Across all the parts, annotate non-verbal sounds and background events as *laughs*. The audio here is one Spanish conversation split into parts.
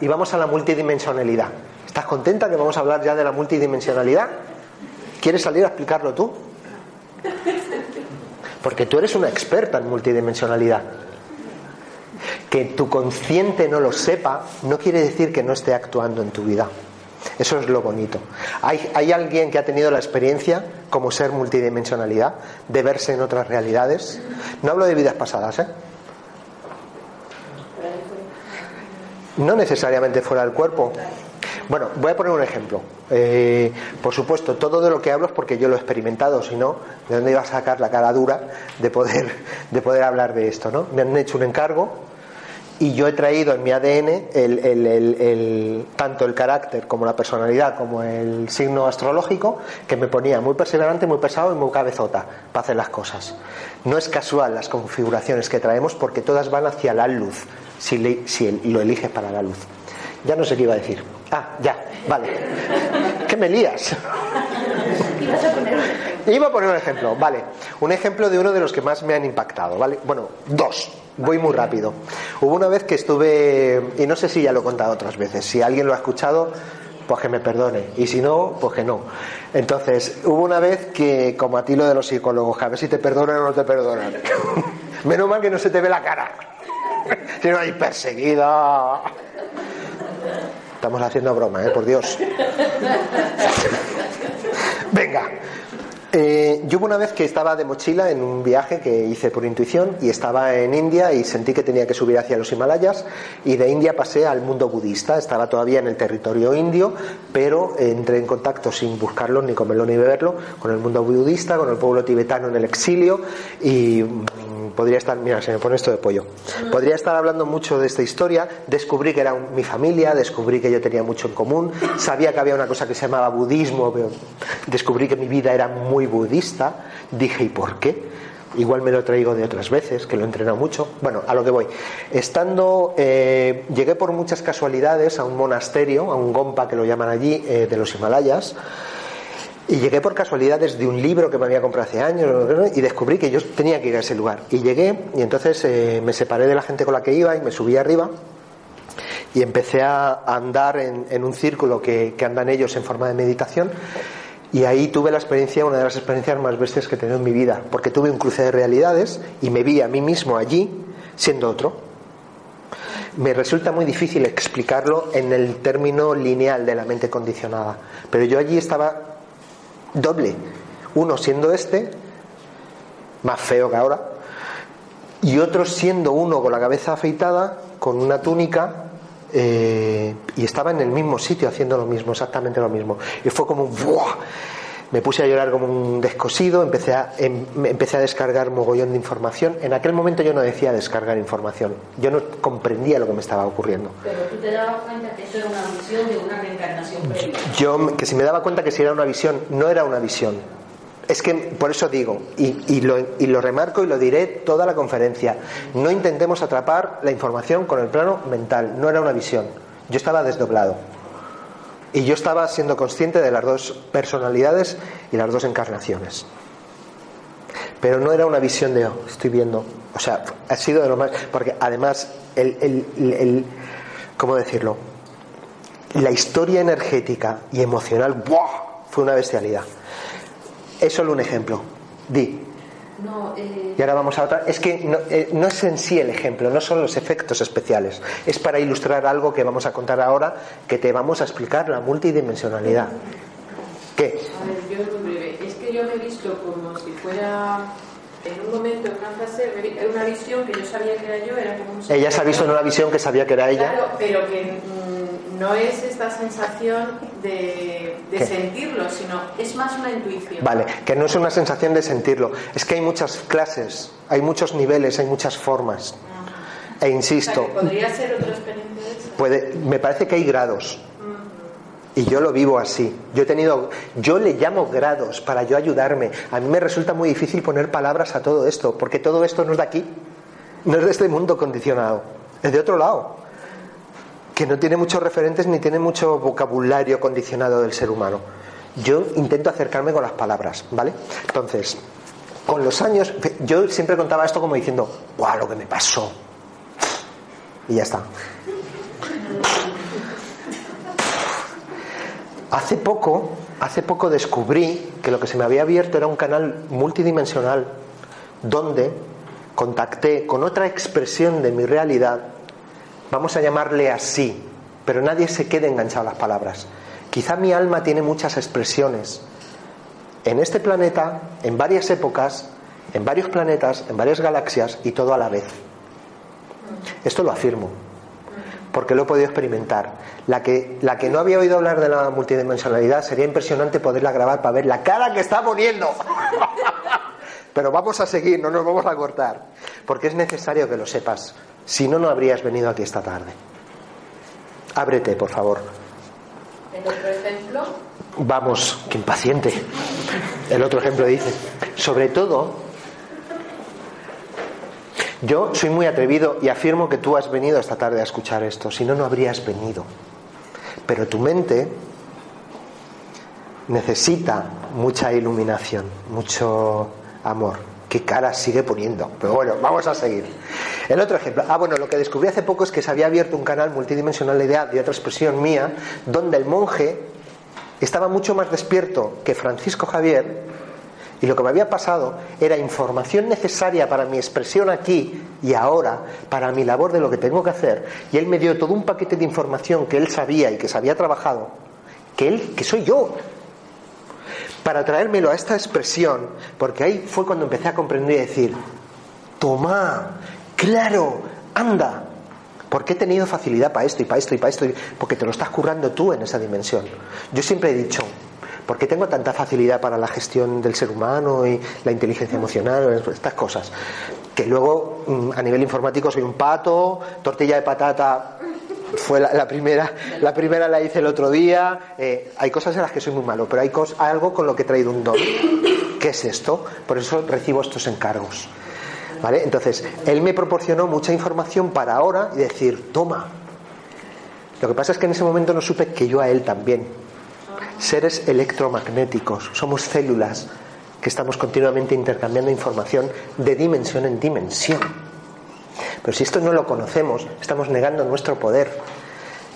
Y vamos a la multidimensionalidad. ¿Estás contenta que vamos a hablar ya de la multidimensionalidad? ¿Quieres salir a explicarlo tú? Porque tú eres una experta en multidimensionalidad. Que tu consciente no lo sepa no quiere decir que no esté actuando en tu vida. Eso es lo bonito. ¿Hay, ¿Hay, alguien que ha tenido la experiencia como ser multidimensionalidad, de verse en otras realidades? No hablo de vidas pasadas, ¿eh? No necesariamente fuera del cuerpo. Bueno, voy a poner un ejemplo. Eh, por supuesto, todo de lo que hablo es porque yo lo he experimentado, si no, ¿de dónde iba a sacar la cara dura de poder, *laughs* de poder hablar de esto? ¿no? Me han hecho un encargo y yo he traído en mi ADN el, el, tanto el carácter como la personalidad como el signo astrológico que me ponía muy perseverante, muy pesado y muy cabezota para hacer las cosas. No es casual las configuraciones que traemos porque todas van hacia la luz, si, lo eliges para la luz. Ya no sé qué iba a decir. Ah, ya, vale. ¿Qué me lías? Iba a poner un ejemplo, vale. Un ejemplo de uno de los que más me han impactado, ¿vale? Bueno, dos. Voy muy rápido. Hubo una vez que estuve, y no sé si ya lo he contado otras veces, si alguien lo ha escuchado, pues que me perdone, y si no, pues que no. Entonces, hubo una vez que, como a ti lo de los psicólogos, a ver si te perdonan o no te perdonan. *laughs* Menos mal que no se te ve la cara. No hay perseguida. Estamos haciendo broma, ¿eh? Por Dios. Venga. Eh, yo una vez que estaba de mochila en un viaje que hice por intuición y estaba en India y sentí que tenía que subir hacia los Himalayas y de India pasé al mundo budista. Estaba todavía en el territorio indio, pero entré en contacto sin buscarlo, ni comerlo ni beberlo, con el mundo budista, con el pueblo tibetano en el exilio y podría estar, mira, se me pone esto de pollo. Podría estar hablando mucho de esta historia. Descubrí que era mi familia, descubrí que yo tenía mucho en común. Sabía que había una cosa que se llamaba budismo, pero descubrí que mi vida era muy budista. Dije, ¿y por qué? Igual me lo traigo de otras veces, que lo he entrenado mucho. Bueno, a lo que voy. Estando, eh, llegué por muchas casualidades a un monasterio, a un gompa que lo llaman allí, eh, de los Himalayas. Y llegué por casualidad desde un libro que me había comprado hace años y descubrí que yo tenía que ir a ese lugar. Y llegué y entonces eh, me separé de la gente con la que iba y me subí arriba y empecé a andar en, en un círculo que, que, andan ellos en forma de meditación. Y ahí tuve la experiencia, una de las experiencias más bestias que he tenido en mi vida, porque tuve un cruce de realidades y me vi a mí mismo allí siendo otro. Me resulta muy difícil explicarlo en el término lineal de la mente condicionada, pero yo allí estaba doble. Uno siendo este, más feo que ahora, y otro siendo uno con la cabeza afeitada, con una túnica, eh, y estaba en el mismo sitio haciendo lo mismo, exactamente lo mismo. Y fue como ¡buah! Me puse a llorar como un descosido, empecé a, em, empecé a descargar mogollón de información. En aquel momento yo no decía descargar información, yo no comprendía lo que me estaba ocurriendo. Pero tú te dabas cuenta que eso era una visión de una reencarnación previa. Yo, que si me daba cuenta que si era una visión, no era una visión. Es que por eso digo, y, y, lo, y lo remarco y lo diré toda la conferencia, no intentemos atrapar la información con el plano mental, no era una visión. Yo estaba desdoblado. Y yo estaba siendo consciente de las dos personalidades y las dos encarnaciones. Pero no era una visión de, oh, estoy viendo. O sea, ha sido de lo más. Porque además, el, el, el ¿cómo decirlo? La historia energética y emocional, ¡buah! Fue una bestialidad. Es solo un ejemplo. Di. No, eh, Y ahora vamos a otra. Es que no, eh, no, es en sí el ejemplo, no son los efectos especiales. Es para ilustrar algo que vamos a contar ahora, que te vamos a explicar la multidimensionalidad. ¿Qué? A ver, yo muy breve. Es que yo me he visto como si fuera en un momento, en una fase, una visión que yo sabía que era yo, era como un Ella se ha visto en una visión que sabía que era ella. Claro, pero que mmm, no es esta sensación de, de sentirlo, sino es más una intuición. Vale, que no es una sensación de sentirlo. Es que hay muchas clases, hay muchos niveles, hay muchas formas. E insisto. O sea, ¿Podría ser de esa? Puede, me parece que hay grados. Y yo lo vivo así. Yo he tenido, yo le llamo grados para yo ayudarme. A mí me resulta muy difícil poner palabras a todo esto, porque todo esto no es de aquí, no es de este mundo condicionado, es de otro lado, que no tiene muchos referentes ni tiene mucho vocabulario condicionado del ser humano. Yo intento acercarme con las palabras, ¿vale? Entonces, con los años, yo siempre contaba esto como diciendo, ¡guau, lo que me pasó! Y ya está. Hace poco, hace poco descubrí que lo que se me había abierto era un canal multidimensional donde contacté con otra expresión de mi realidad, vamos a llamarle así, pero nadie se quede enganchado a las palabras. Quizá mi alma tiene muchas expresiones en este planeta, en varias épocas, en varios planetas, en varias galaxias y todo a la vez. Esto lo afirmo, porque lo he podido experimentar. La que, la que no había oído hablar de la multidimensionalidad sería impresionante poderla grabar para ver la cara que está poniendo. *laughs* Pero vamos a seguir, no nos vamos a cortar, porque es necesario que lo sepas. Si no, no habrías venido aquí esta tarde. Ábrete, por favor. ¿El otro ejemplo? Vamos, qué impaciente. El otro ejemplo dice, sobre todo, yo soy muy atrevido y afirmo que tú has venido esta tarde a escuchar esto, si no, no habrías venido. Pero tu mente necesita mucha iluminación, mucho amor. ¿Qué cara sigue poniendo? Pero bueno, vamos a seguir. El otro ejemplo. Ah, bueno, lo que descubrí hace poco es que se había abierto un canal multidimensional de de otra expresión mía, donde el monje estaba mucho más despierto que Francisco Javier y lo que me había pasado era información necesaria para mi expresión aquí y ahora, para mi labor de lo que tengo que hacer. Y él me dio todo un paquete de información que él sabía y que se había trabajado, que él, que soy yo, para traérmelo a esta expresión, porque ahí fue cuando empecé a comprender y decir, toma, claro, anda, porque he tenido facilidad para esto y para esto y para esto, porque te lo estás currando tú en esa dimensión. Yo siempre he dicho, ¿Por qué tengo tanta facilidad para la gestión del ser humano y la inteligencia emocional, estas cosas? Que luego mm, a nivel informático soy un pato, tortilla de patata fue la, primera, la primera la hice el otro día. Eh, hay cosas en las que soy muy malo, pero hay algo con lo que he traído un don. ¿Qué es esto? Por eso recibo estos encargos. ¿Vale? Entonces, él me proporcionó mucha información para ahora y decir, toma. Lo que pasa es que en ese momento no supe que yo a él también seres electromagnéticos, somos células que estamos continuamente intercambiando información de dimensión en dimensión. Pero si esto no lo conocemos, estamos negando nuestro poder,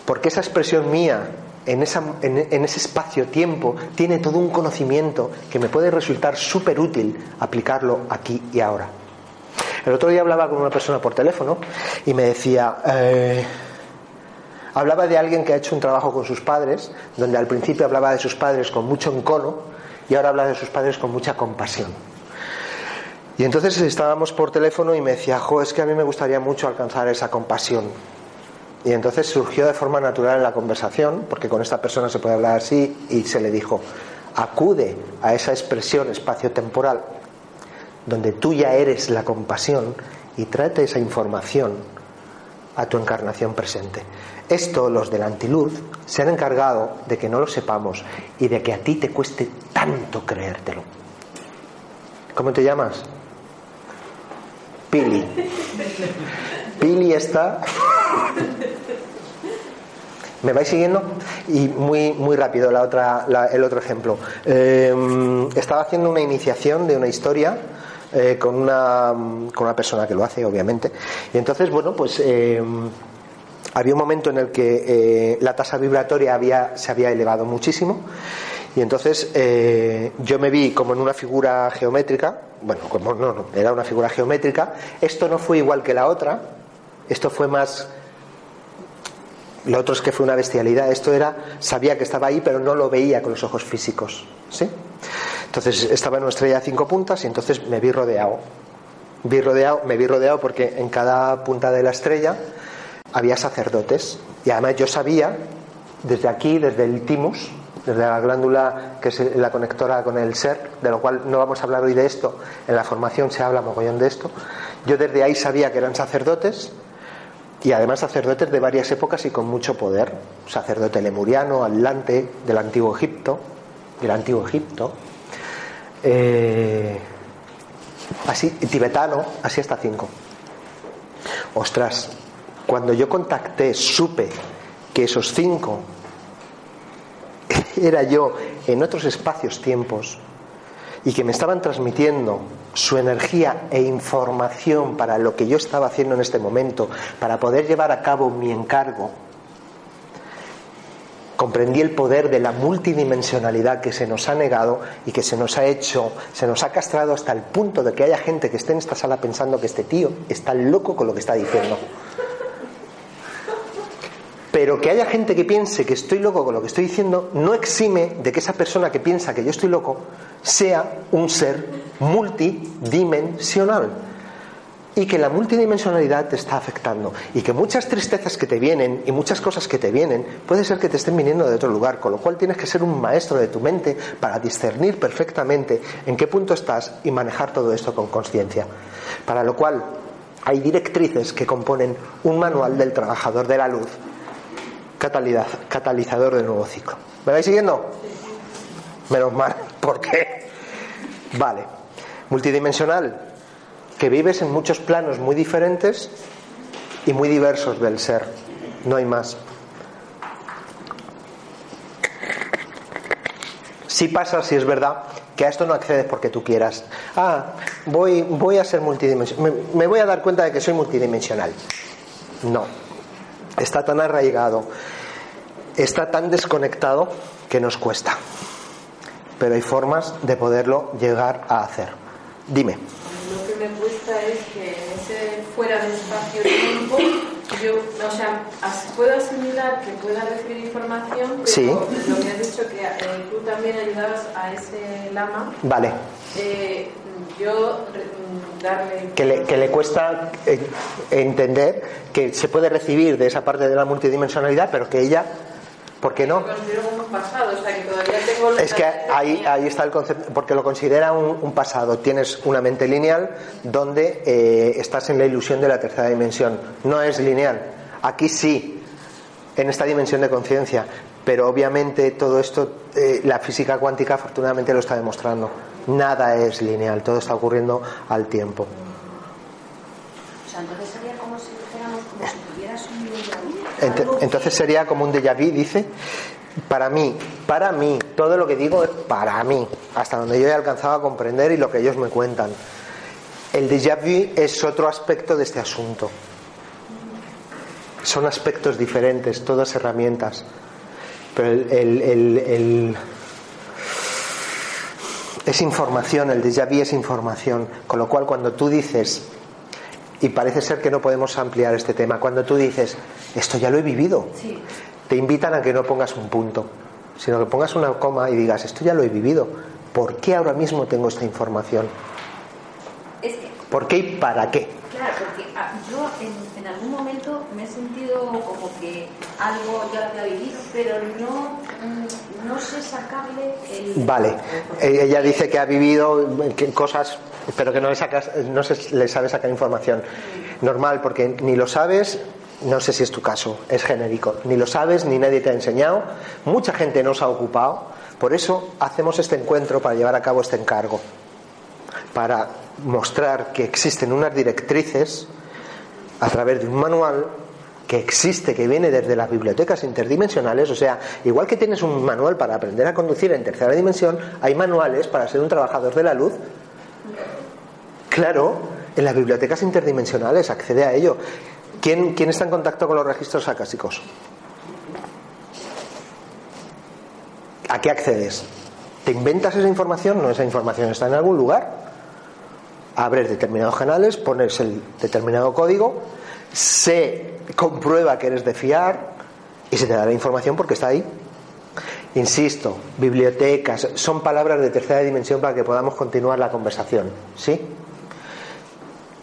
porque esa expresión mía en, en ese espacio-tiempo tiene todo un conocimiento que me puede resultar súper útil aplicarlo aquí y ahora. El otro día hablaba con una persona por teléfono y me decía, eh, Hablaba de alguien que ha hecho un trabajo con sus padres, donde al principio hablaba de sus padres con mucho encono y ahora habla de sus padres con mucha compasión. Y entonces estábamos por teléfono y me decía, jo, es que a mí me gustaría mucho alcanzar esa compasión. Y entonces surgió de forma natural en la conversación, porque con esta persona se puede hablar así, y se le dijo, acude a esa expresión espacio-temporal, donde tú ya eres la compasión, y trate esa información a tu encarnación presente. Esto los del antiluz se han encargado de que no lo sepamos y de que a ti te cueste tanto creértelo. ¿Cómo te llamas? Pili. Pili está. ¿Me vais siguiendo? Y muy, muy rápido la otra, el otro ejemplo. Em, estaba haciendo una iniciación de una historia eh, con, una, con una persona que lo hace, obviamente. Y entonces, bueno, pues em, había un momento en el que eh, la tasa vibratoria había, se había elevado muchísimo. Y entonces eh, yo me vi como en una figura geométrica, bueno, como no, no, era una figura geométrica, esto no fue igual que la otra, esto fue más, lo otro es que fue una bestialidad, esto era, sabía que estaba ahí pero no lo veía con los ojos físicos, ¿sí? Entonces estaba en una estrella de cinco puntas y entonces me vi rodeado, vi rodeado, me vi rodeado porque en cada punta de la estrella había sacerdotes. Y además yo sabía, desde aquí, desde el timus, desde la glándula que es la conectora con el ser, de lo cual no vamos a hablar hoy de esto, en la formación se habla mogollón de esto, yo desde ahí sabía que eran sacerdotes y además sacerdotes de varias épocas y con mucho poder, sacerdote lemuriano, atlante, del antiguo Egipto, del antiguo Egipto, eh, así, tibetano, así hasta cinco. Ostras, cuando yo contacté, supe que esos cinco *laughs* era yo en otros espacios, tiempos, y que me estaban transmitiendo su energía e información para lo que yo estaba haciendo en este momento, para poder llevar a cabo mi encargo, comprendí el poder de la multidimensionalidad que se nos ha negado y que se nos ha hecho, se nos ha castrado hasta el punto de que haya gente que esté en esta sala pensando que este tío está loco con lo que está diciendo. Pero que haya gente que piense que estoy loco con lo que estoy diciendo no exime de que esa persona que piensa que yo estoy loco sea un ser multidimensional y que la multidimensionalidad te está afectando y que muchas tristezas que te vienen y muchas cosas que te vienen puede ser que te estén viniendo de otro lugar, con lo cual tienes que ser un maestro de tu mente para discernir perfectamente en qué punto estás y manejar todo esto con conciencia. Para lo cual hay directrices que componen un manual del trabajador de la luz catalizador del nuevo ciclo. ¿Me vais siguiendo? Menos mal. ¿Por qué? Vale. Multidimensional. Que vives en muchos planos muy diferentes y muy diversos del ser. No hay más. Si pasa, si es verdad, que a esto no accedes porque tú quieras. Ah, voy, voy a ser multidimensional. me voy a dar cuenta de que soy multidimensional. No, está tan arraigado, está tan desconectado que nos cuesta. Pero hay formas de poderlo llegar a hacer. Dime. Lo que me cuesta es que ese fuera de espacio-tiempo, yo, o sea, puedo asimilar que pueda recibir información, pero sí. lo que has dicho que eh, tú también ayudabas a ese lama. Vale. Eh, yo darle... Que le, que le cuesta eh, entender que se puede recibir de esa parte de la multidimensionalidad, pero que ella ¿Por qué no? Es que ahí, ahí está el concepto, porque lo considera un, pasado. Tienes una mente lineal donde eh, estás en la ilusión de la tercera dimensión. No es lineal. Aquí sí, en esta dimensión de conciencia. Pero obviamente todo esto, eh, la física cuántica afortunadamente lo está demostrando. Nada es lineal, todo está ocurriendo al tiempo. O sea, entonces sería como si dijéramos, como si tuvieras un entonces sería como un déjà vu, dice. Para mí, para mí, todo lo que digo es para mí, hasta donde yo he alcanzado a comprender y lo que ellos me cuentan. El déjà vu es otro aspecto de este asunto. Son aspectos diferentes, todas herramientas. Pero el, es información, el déjà vu es información. Con lo cual, cuando tú dices, y parece ser que no podemos ampliar este tema, cuando tú dices, esto ya lo he vivido, te invitan a que no pongas un punto, sino que pongas una coma y digas, esto ya lo he vivido, ¿por qué ahora mismo tengo esta información? ¿Por qué y para qué? Claro, porque ah, yo en, algún momento me he sentido como que algo ya lo había vivido, pero no, mm, no sé sacarle el... Vale, ella dice que ha vivido cosas, pero que no le, sacas, no se le sabe sacar información. Normal, porque ni lo sabes no sé si es tu caso, es genérico. Ni lo sabes, ni nadie te ha enseñado. Mucha gente no se ha ocupado. Por eso hacemos este encuentro para llevar a cabo este encargo. Para mostrar que existen unas directrices a través de un manual que existe, que viene desde las bibliotecas interdimensionales, o sea, igual que tienes un manual para aprender a conducir en tercera dimensión, hay manuales para ser un trabajador de la luz. Claro, en las bibliotecas interdimensionales accede a ello. ¿Quién, está en contacto con los registros acásicos? ¿A qué accedes? ¿Te inventas esa información? No, esa información está en algún lugar. Abres determinados canales, pones el determinado código, se comprueba que eres de fiar y se te da la información porque está ahí. Insisto, bibliotecas son palabras de tercera dimensión para que podamos continuar la conversación. ¿Sí?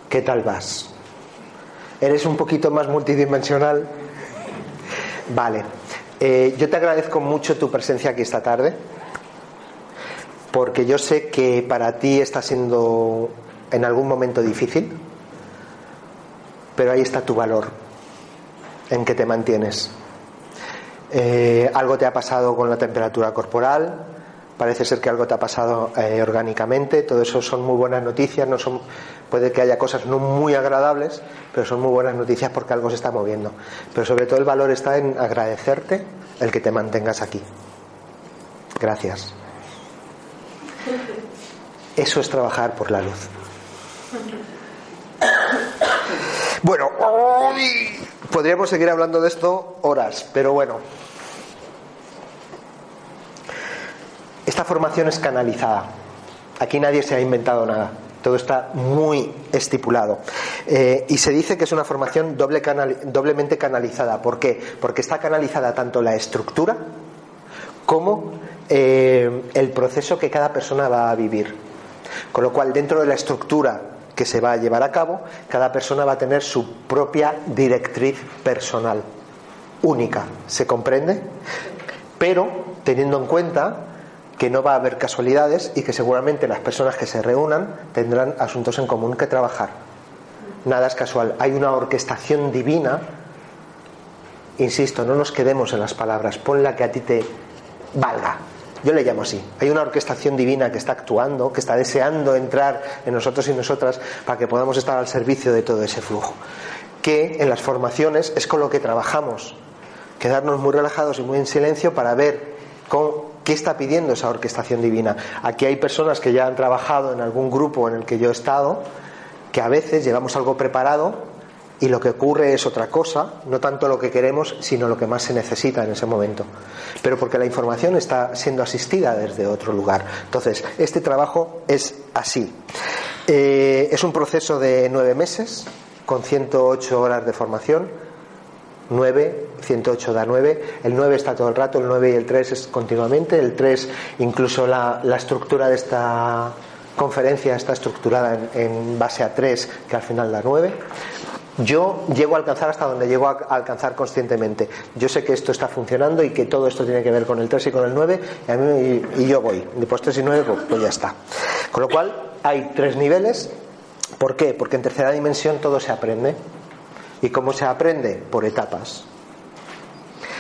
¿Qué tal vas? ¿Eres un poquito más multidimensional? Vale. Eh, yo te agradezco mucho tu presencia aquí esta tarde, porque yo sé que para ti está siendo en algún momento difícil, pero ahí está tu valor, en que te mantienes. Eh, algo te ha pasado con la temperatura corporal, parece ser que algo te ha pasado eh, orgánicamente, todo eso son muy buenas noticias, no son, puede que haya cosas no muy agradables, pero son muy buenas noticias porque algo se está moviendo. Pero sobre todo el valor está en agradecerte el que te mantengas aquí. Gracias. Eso es trabajar por la luz. Bueno, podríamos seguir hablando de esto horas, pero bueno, Esta formación es canalizada. Aquí nadie se ha inventado nada. Todo está muy estipulado. Eh, y se dice que es una formación doble doblemente canalizada. ¿Por qué? Porque está canalizada tanto la estructura como eh, el proceso que cada persona va a vivir. Con lo cual, dentro de la estructura que se va a llevar a cabo, cada persona va a tener su propia directriz personal, única. ¿Se comprende? Pero teniendo en cuenta que no va a haber casualidades y que seguramente las personas que se reúnan tendrán asuntos en común que trabajar. Nada es casual. Hay una orquestación divina. Insisto, no nos quedemos en las palabras. Pon la que a ti te valga. Yo le llamo así. Hay una orquestación divina que está actuando, que está deseando entrar en nosotros y nosotras para que podamos estar al servicio de todo ese flujo. Que en las formaciones es con lo que trabajamos. Quedarnos muy relajados y muy en silencio para ver con ¿Qué está pidiendo esa orquestación divina? Aquí hay personas que ya han trabajado en algún grupo en el que yo he estado, que a veces llevamos algo preparado y lo que ocurre es otra cosa, no tanto lo que queremos, sino lo que más se necesita en ese momento. Pero porque la información está siendo asistida desde otro lugar. Entonces, este trabajo es así. Eh, es un proceso de nueve meses, con 108 horas de formación 9, 108 da 9, el 9 está todo el rato, el 9 y el 3 es continuamente, el 3 incluso la, estructura de esta conferencia está estructurada en, base a 3 que al final da 9. Yo llego a alcanzar hasta donde llego a alcanzar conscientemente. Yo sé que esto está funcionando y que todo esto tiene que ver con el 3 y con el 9 y, a mí, y, yo voy. Después 3 y 9 pues, pues ya está. Con lo cual hay tres niveles. ¿Por qué? Porque en tercera dimensión todo se aprende. ¿Y cómo se aprende? Por etapas.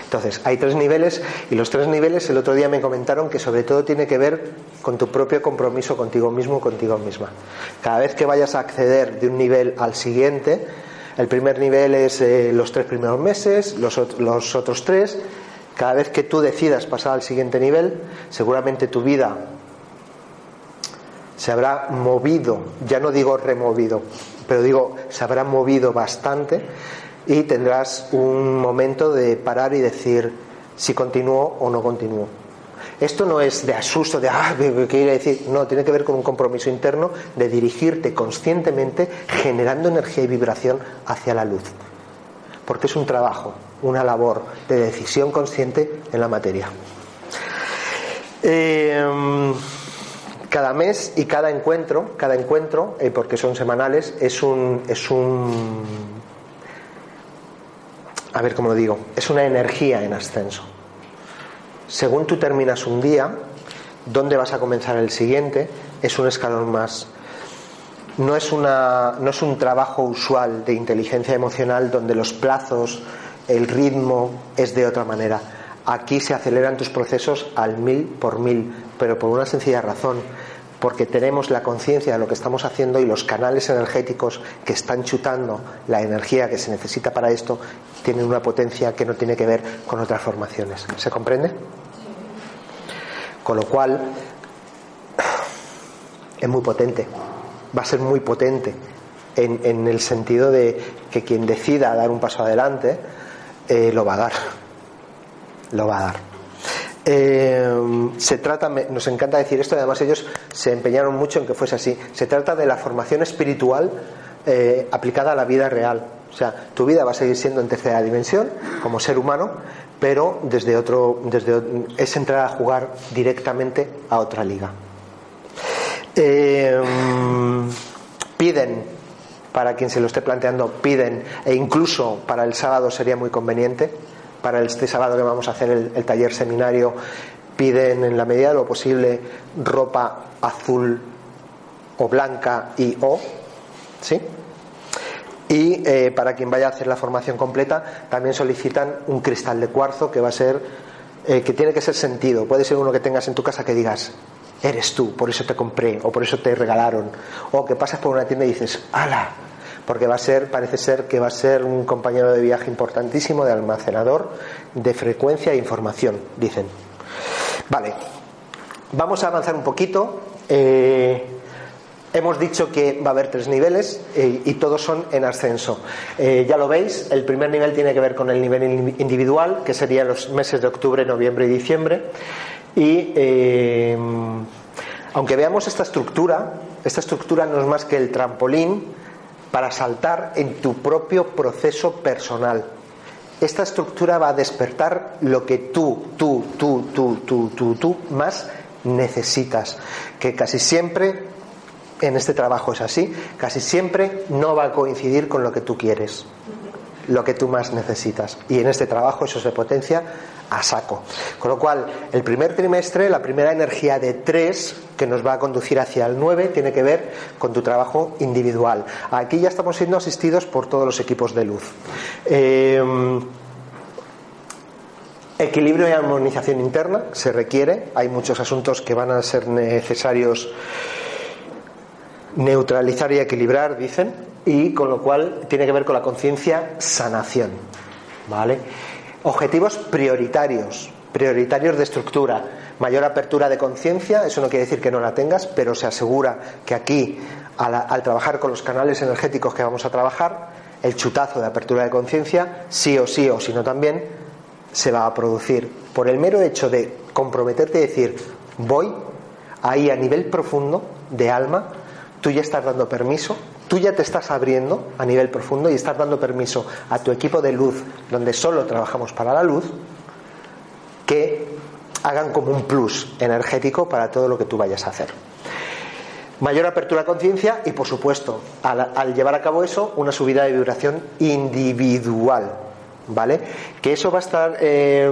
Entonces, hay tres niveles y los tres niveles el otro día me comentaron que sobre todo tiene que ver con tu propio compromiso contigo mismo, contigo misma. Cada vez que vayas a acceder de un nivel al siguiente, el primer nivel es eh, los tres primeros meses, los, los otros tres. Cada vez que tú decidas pasar al siguiente nivel, seguramente tu vida se habrá movido, ya no digo removido, pero digo, se habrá movido bastante y tendrás un momento de parar y decir si continúo o no continúo. Esto no es de asusto, de, ah, ¿qué quiere decir? No, tiene que ver con un compromiso interno de dirigirte conscientemente, generando energía y vibración hacia la luz. Porque es un trabajo, una labor de decisión consciente en la materia. Eh, cada mes y cada encuentro, cada encuentro, eh, porque son semanales, es un, es un, a ver cómo lo digo, es una energía en ascenso. Según tú terminas un día, dónde vas a comenzar el siguiente, es un escalón más. No es, una, no es un trabajo usual de inteligencia emocional donde los plazos, el ritmo es de otra manera. Aquí se aceleran tus procesos al mil por mil, pero por una sencilla razón, porque tenemos la conciencia de lo que estamos haciendo y los canales energéticos que están chutando la energía que se necesita para esto tienen una potencia que no tiene que ver con otras formaciones. ¿Se comprende? Con lo cual, es muy potente, va a ser muy potente en, el sentido de que quien decida dar un paso adelante eh, lo va a dar, lo va a dar. Eh, se trata, nos encanta decir esto, además ellos se empeñaron mucho en que fuese así. Se trata de la formación espiritual eh, aplicada a la vida real. O sea, tu vida va a seguir siendo en tercera dimensión como ser humano, pero desde otro, desde es entrar a jugar directamente a otra liga. Eh, piden para quien se lo esté planteando, piden, e incluso para el sábado sería muy conveniente, para este sábado que vamos a hacer el, taller seminario piden en la medida de lo posible ropa azul o blanca y o, ¿sí? Y eh, para quien vaya a hacer la formación completa, también solicitan un cristal de cuarzo que va a ser, eh, que tiene que ser sentido. Puede ser uno que tengas en tu casa que digas, eres tú, por eso te compré, o por eso te regalaron. O que pasas por una tienda y dices, ¡ala! Porque va a ser, parece ser que va a ser un compañero de viaje importantísimo de almacenador de frecuencia e información, dicen. Vale, vamos a avanzar un poquito. Eh, hemos dicho que va a haber tres niveles eh, y todos son en ascenso. Eh, ya lo veis, el primer nivel tiene que ver con el nivel individual, que sería los meses de octubre, noviembre y diciembre. Y aunque veamos esta estructura, esta estructura no es más que el trampolín para saltar en tu propio proceso personal. Esta estructura va a despertar lo que tú, tú, tú, tú, tú, tú, tú más necesitas, que casi siempre en este trabajo es así, casi siempre no va a coincidir con lo que tú quieres, lo que tú más necesitas. Y en este trabajo eso se potencia a saco. Con lo cual, el primer trimestre, la primera energía de tres que nos va a conducir hacia el 9 tiene que ver con tu trabajo individual. Aquí ya estamos siendo asistidos por todos los equipos de luz. Eh, equilibrio y armonización interna se requiere. Hay muchos asuntos que van a ser necesarios neutralizar y equilibrar, dicen, y con lo cual tiene que ver con la conciencia sanación. ¿Vale? Objetivos prioritarios, prioritarios de estructura, mayor apertura de conciencia, eso no quiere decir que no la tengas, pero se asegura que aquí, al, trabajar con los canales energéticos que vamos a trabajar, el chutazo de apertura de conciencia, sí o sí o si no también, se va a producir por el mero hecho de comprometerte y decir, voy ahí a nivel profundo de alma, tú ya estás dando permiso, tú ya te estás abriendo a nivel profundo y estás dando permiso a tu equipo de luz, donde solo trabajamos para la luz, que hagan como un plus energético para todo lo que tú vayas a hacer. Mayor apertura a conciencia y, por supuesto, al, llevar a cabo eso, una subida de vibración individual. ¿Vale? Que eso va a estar eh,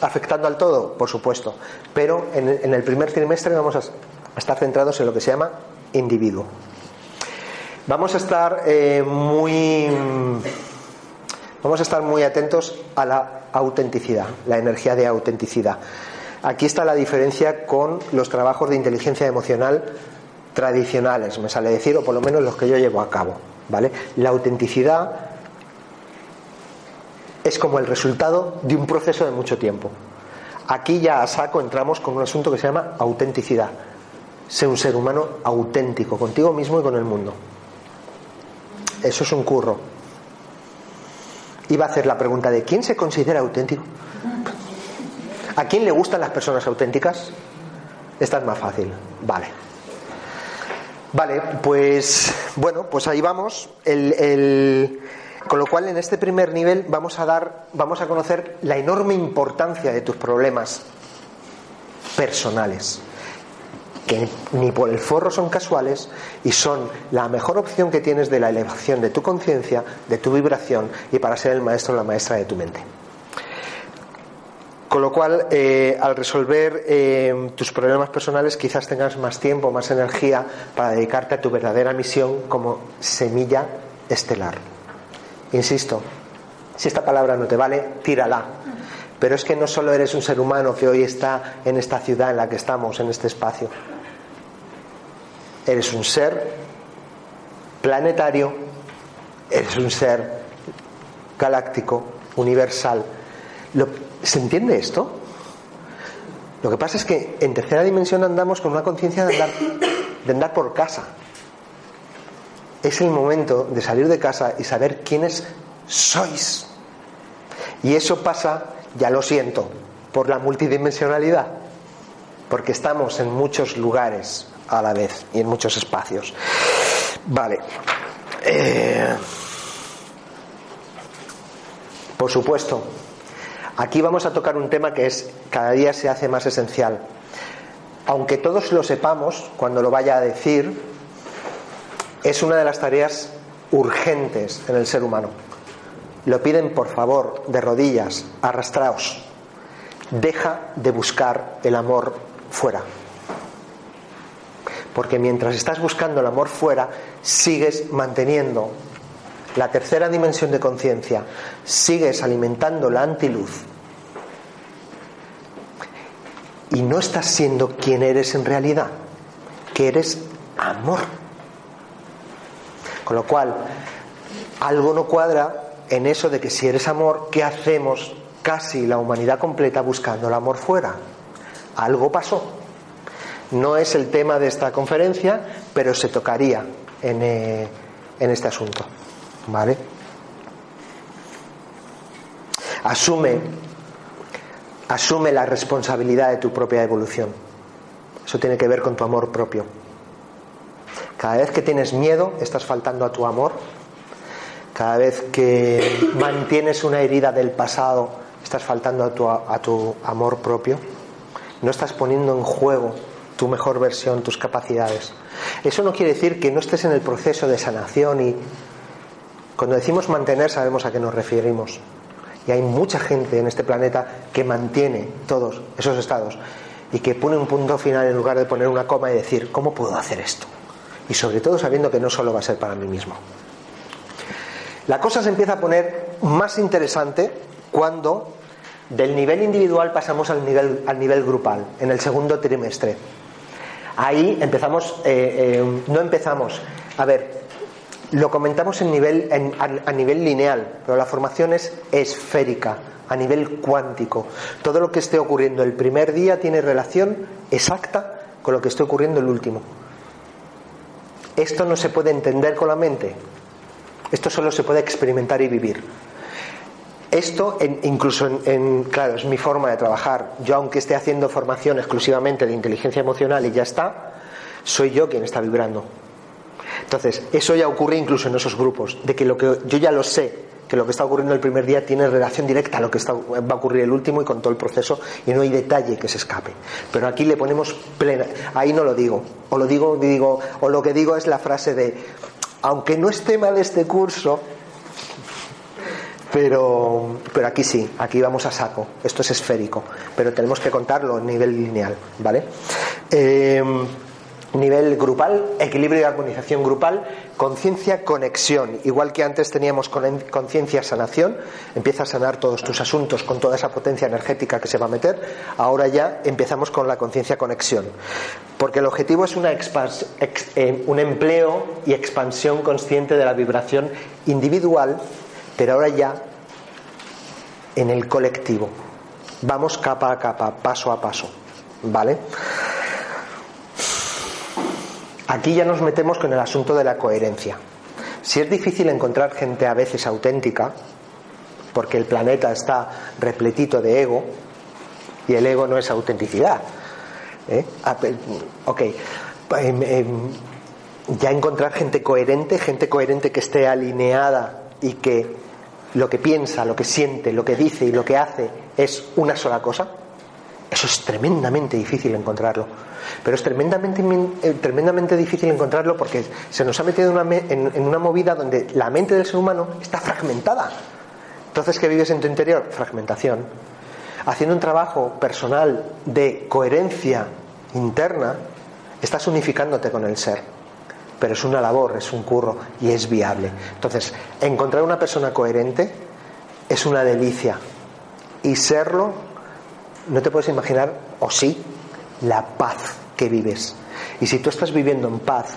afectando al todo, por supuesto. Pero en, el primer trimestre vamos a estar centrados en lo que se llama individuo. Vamos a estar eh, muy vamos a estar muy atentos a la autenticidad, la energía de autenticidad. Aquí está la diferencia con los trabajos de inteligencia emocional tradicionales, me sale decir, o por lo menos los que yo llevo a cabo. ¿vale? La autenticidad es como el resultado de un proceso de mucho tiempo. Aquí ya a saco entramos con un asunto que se llama autenticidad. Ser un ser humano auténtico contigo mismo y con el mundo. Eso es un curro. Iba a hacer la pregunta de ¿quién se considera auténtico? ¿A quién le gustan las personas auténticas? Esta es más fácil. Vale. Vale, pues bueno, pues ahí vamos. con lo cual, en este primer nivel vamos a dar, vamos a conocer la enorme importancia de tus problemas personales, que ni por el forro son casuales y son la mejor opción que tienes de la elevación de tu conciencia, de tu vibración y para ser el maestro o la maestra de tu mente. Con lo cual, eh, al resolver eh, tus problemas personales, quizás tengas más tiempo, más energía para dedicarte a tu verdadera misión como semilla estelar. Insisto, si esta palabra no te vale, tírala. Pero es que no solo eres un ser humano que hoy está en esta ciudad en la que estamos, en este espacio. Eres un ser planetario, eres un ser galáctico, universal. ¿Se entiende esto? Lo que pasa es que en tercera dimensión andamos con una conciencia de de andar por casa es el momento de salir de casa y saber quiénes sois. Y eso pasa, ya lo siento, por la multidimensionalidad, porque estamos en muchos lugares a la vez y en muchos espacios. Vale. Eh, por supuesto, aquí vamos a tocar un tema que es cada día se hace más esencial. Aunque todos lo sepamos, cuando lo vaya a decir, es una de las tareas urgentes en el ser humano. Lo piden por favor, de rodillas, arrastraos. Deja de buscar el amor fuera. Porque mientras estás buscando el amor fuera, sigues manteniendo la tercera dimensión de conciencia, sigues alimentando la antiluz y no estás siendo quien eres en realidad, que eres amor. Con lo cual, algo no cuadra en eso de que si eres amor, ¿qué hacemos casi la humanidad completa buscando el amor fuera? Algo pasó. No es el tema de esta conferencia, pero se tocaría en, eh, en este asunto. ¿Vale? Asume, Asume la responsabilidad de tu propia evolución. Eso tiene que ver con tu amor propio. Cada vez que tienes miedo, estás faltando a tu amor. Cada vez que mantienes una herida del pasado, estás faltando a tu, a tu amor propio. No estás poniendo en juego tu mejor versión, tus capacidades. Eso no quiere decir que no estés en el proceso de sanación y cuando decimos mantener sabemos a qué nos referimos. Y hay mucha gente en este planeta que mantiene todos esos estados y que pone un punto final en lugar de poner una coma y decir, ¿cómo puedo hacer esto? Y sobre todo sabiendo que no solo va a ser para mí mismo. La cosa se empieza a poner más interesante cuando del nivel individual pasamos al nivel, al nivel grupal, en el segundo trimestre. Ahí empezamos, eh, eh, no empezamos, a ver, lo comentamos en nivel, en, a, a nivel lineal, pero la formación es esférica, a nivel cuántico. Todo lo que esté ocurriendo el primer día tiene relación exacta con lo que esté ocurriendo el último. Esto no se puede entender con la mente, esto solo se puede experimentar y vivir. Esto, incluso en, claro, es mi forma de trabajar. Yo, aunque esté haciendo formación exclusivamente de inteligencia emocional y ya está, soy yo quien está vibrando. Entonces, eso ya ocurre incluso en esos grupos, de que lo que yo ya lo sé, que lo que está ocurriendo el primer día tiene relación directa a lo que va a ocurrir el último y con todo el proceso y no hay detalle que se escape. Pero aquí le ponemos plena, ahí no lo digo, o lo digo, digo, o lo que digo es la frase de, aunque no esté mal este curso, pero, pero aquí sí, aquí vamos a saco. Esto es esférico, pero tenemos que contarlo en nivel lineal, ¿vale? Eh, nivel grupal, equilibrio y armonización grupal, conciencia, conexión. Igual que antes teníamos conciencia, sanación, empieza a sanar todos tus asuntos con toda esa potencia energética que se va a meter. Ahora ya empezamos con la conciencia, conexión. Porque el objetivo es una ex, eh, un empleo y expansión consciente de la vibración individual pero ahora ya en el colectivo. Vamos capa a capa, paso a paso. ¿Vale? Aquí ya nos metemos con el asunto de la coherencia. Si es difícil encontrar gente a veces auténtica, porque el planeta está repletito de ego, y el ego no es autenticidad. ¿eh? Ok, em, em, ya encontrar gente coherente, gente coherente que esté alineada y que lo que piensa, lo que siente, lo que dice y lo que hace es una sola cosa, eso es tremendamente difícil encontrarlo. Pero es tremendamente, eh, tremendamente difícil encontrarlo porque se nos ha metido una, en, en una movida donde la mente del ser humano está fragmentada. Entonces, ¿qué vives en tu interior? Fragmentación. Haciendo un trabajo personal de coherencia interna, estás unificándote con el ser pero es una labor, es un curro y es viable. Entonces, encontrar una persona coherente es una delicia y serlo, no te puedes imaginar, o sí, la paz que vives. Y si tú estás viviendo en paz,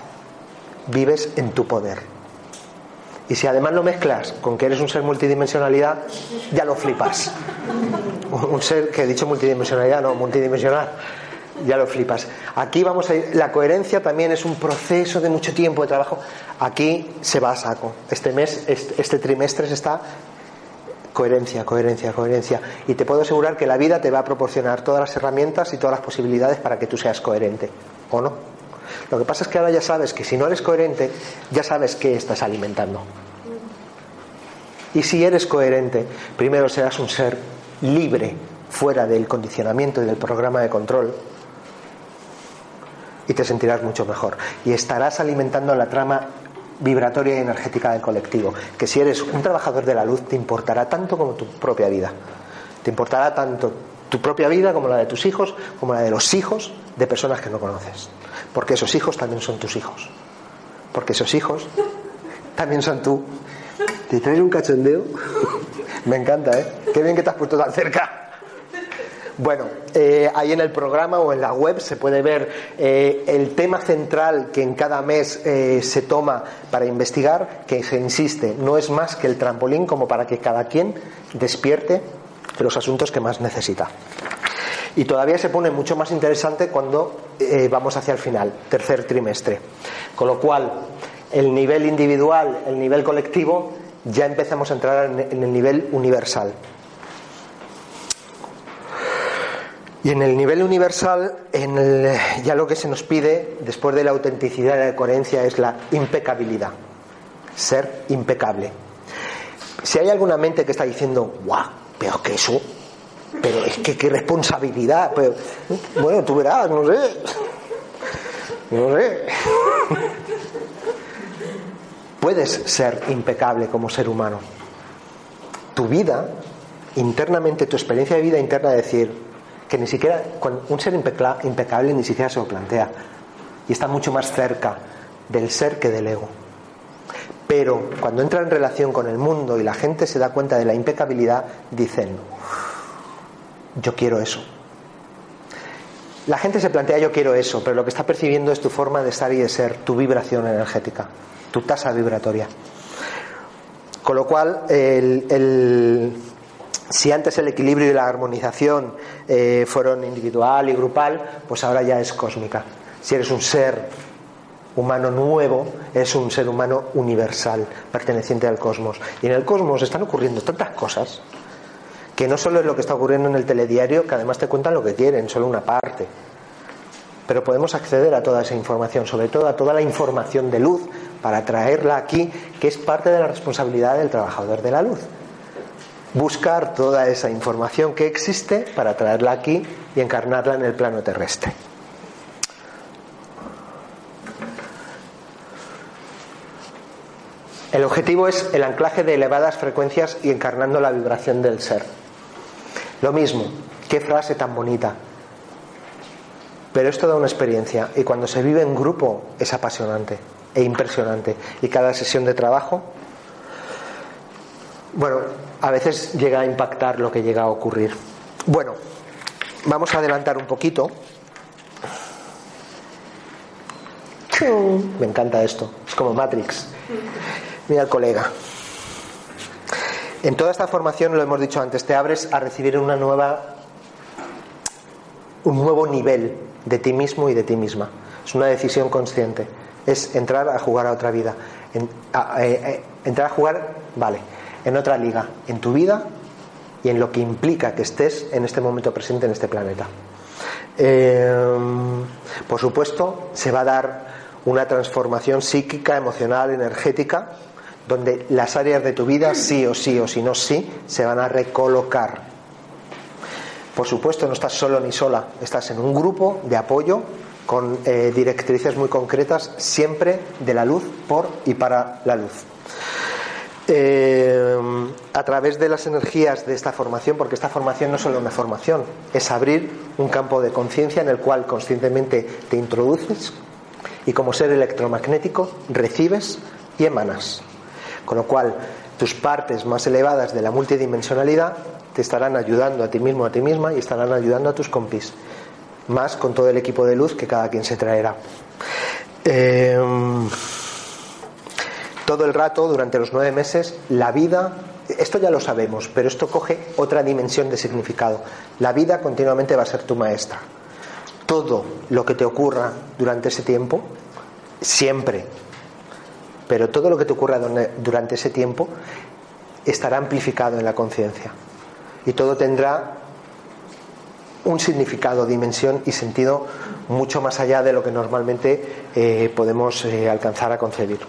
vives en tu poder. Y si además lo mezclas con que eres un ser multidimensionalidad, ya lo flipas. *laughs* Un ser que he dicho multidimensionalidad, no, multidimensional ya lo flipas. Aquí vamos a ir, la coherencia también es un proceso de mucho tiempo de trabajo. Aquí se va a saco. Este mes, este, este trimestre se está coherencia, coherencia, coherencia. Y te puedo asegurar que la vida te va a proporcionar todas las herramientas y todas las posibilidades para que tú seas coherente, ¿o no? Lo que pasa es que ahora ya sabes que si no eres coherente, ya sabes qué estás alimentando. Y si eres coherente, primero serás un ser libre, fuera del condicionamiento y del programa de control, y te sentirás mucho mejor. Y estarás alimentando la trama vibratoria y energética del colectivo, que si eres un trabajador de la luz te importará tanto como tu propia vida. Te importará tanto tu propia vida como la de tus hijos, como la de los hijos de personas que no conoces. Porque esos hijos también son tus hijos. Porque esos hijos también son tú. ¿Te traes un cachondeo? *laughs* Me encanta, ¿eh? Qué bien que te has puesto tan cerca. Bueno, eh, ahí en el programa o en la web se puede ver eh, el tema central que en cada mes eh, se toma para investigar, que se insiste, no es más que el trampolín como para que cada quien despierte de los asuntos que más necesita. Y todavía se pone mucho más interesante cuando vamos hacia el final, tercer trimestre. Con lo cual, el nivel individual, el nivel colectivo, ya empezamos a entrar en, en el nivel universal. Y en el nivel universal, ya lo que se nos pide, después de la autenticidad y la coherencia, es la impecabilidad. Ser impecable. Si hay alguna mente que está diciendo, guau, pero que eso, pero es que qué responsabilidad, pero, bueno, tú verás, no sé. No sé. *laughs* Puedes ser impecable como ser humano. Tu vida, internamente, tu experiencia de vida interna, decir que ni siquiera, con un ser impecable ni siquiera se lo plantea. Y está mucho más cerca del ser que del ego. Pero cuando entra en relación con el mundo y la gente se da cuenta de la impecabilidad, dicen, yo quiero eso. La gente se plantea yo quiero eso, pero lo que está percibiendo es tu forma de estar y de ser, tu vibración energética, tu tasa vibratoria. Con lo cual, el- el- si antes el equilibrio y la armonización eh, fueron individual y grupal, pues ahora ya es cósmica. Si eres un ser humano nuevo, eres un ser humano universal, perteneciente al cosmos. Y en el cosmos están ocurriendo tantas cosas que no solo es lo que está ocurriendo en el telediario, que además te cuentan lo que quieren, solo una parte. Pero podemos acceder a toda esa información, sobre todo a toda la información de luz, para traerla aquí, que es parte de la responsabilidad del trabajador de la luz. Buscar toda esa información que existe para traerla aquí y encarnarla en el plano terrestre. El objetivo es el anclaje de elevadas frecuencias y encarnando la vibración del ser. Lo mismo, qué frase tan bonita. Pero es toda una experiencia y cuando se vive en grupo es apasionante e impresionante. Y cada sesión de trabajo, bueno, a veces llega a impactar lo que llega a ocurrir. Bueno, vamos a adelantar un poquito. Me encanta esto, es como Matrix. Mira el colega. En toda esta formación, lo hemos dicho antes, te abres a recibir una nueva, un nuevo nivel de ti mismo y de ti misma. Es una decisión consciente. Es entrar a jugar a otra vida. En- a- entrar a jugar, vale, en otra liga, en tu vida y en lo que implica que estés en este momento presente en este planeta. Eh, por supuesto, se va a dar una transformación psíquica, emocional, energética, donde las áreas de tu vida, sí o sí o si no sí, se van a recolocar. Por supuesto, no estás solo ni sola, estás en un grupo de apoyo con eh, directrices muy concretas, siempre de la luz, por y para la luz. Eh, a través de las energías de esta formación, porque esta formación no es solo una formación, es abrir un campo de conciencia en el cual conscientemente te introduces y como ser electromagnético recibes y emanas. Con lo cual, tus partes más elevadas de la multidimensionalidad te estarán ayudando a ti mismo, a ti misma y estarán ayudando a tus compis. Más con todo el equipo de luz que cada quien se traerá. Eh, todo el rato, durante los nueve meses, la vida, esto ya lo sabemos, pero esto coge otra dimensión de significado. La vida continuamente va a ser tu maestra. Todo lo que te ocurra durante ese tiempo, siempre, pero todo lo que te ocurra durante ese tiempo estará amplificado en la conciencia. Y todo tendrá un significado, dimensión y sentido mucho más allá de lo que normalmente eh, podemos eh, alcanzar a concebir.